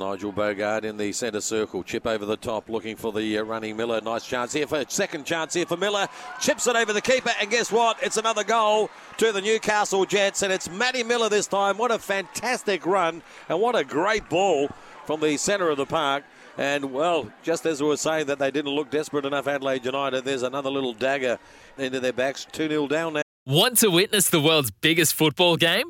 Nigel Boogaard in the centre circle. Chip over the top, looking for the uh, running Millar. Nice chance here for second chance here for Millar. Chips it over the keeper, and guess what? It's another goal to the Newcastle Jets, and it's Matty Millar this time. What a fantastic run, and what a great ball from the centre of the park. And well, just as we were saying that they didn't look desperate enough, Adelaide United, there's another little dagger into their backs. 2 0 down now. Want to witness the world's biggest football game?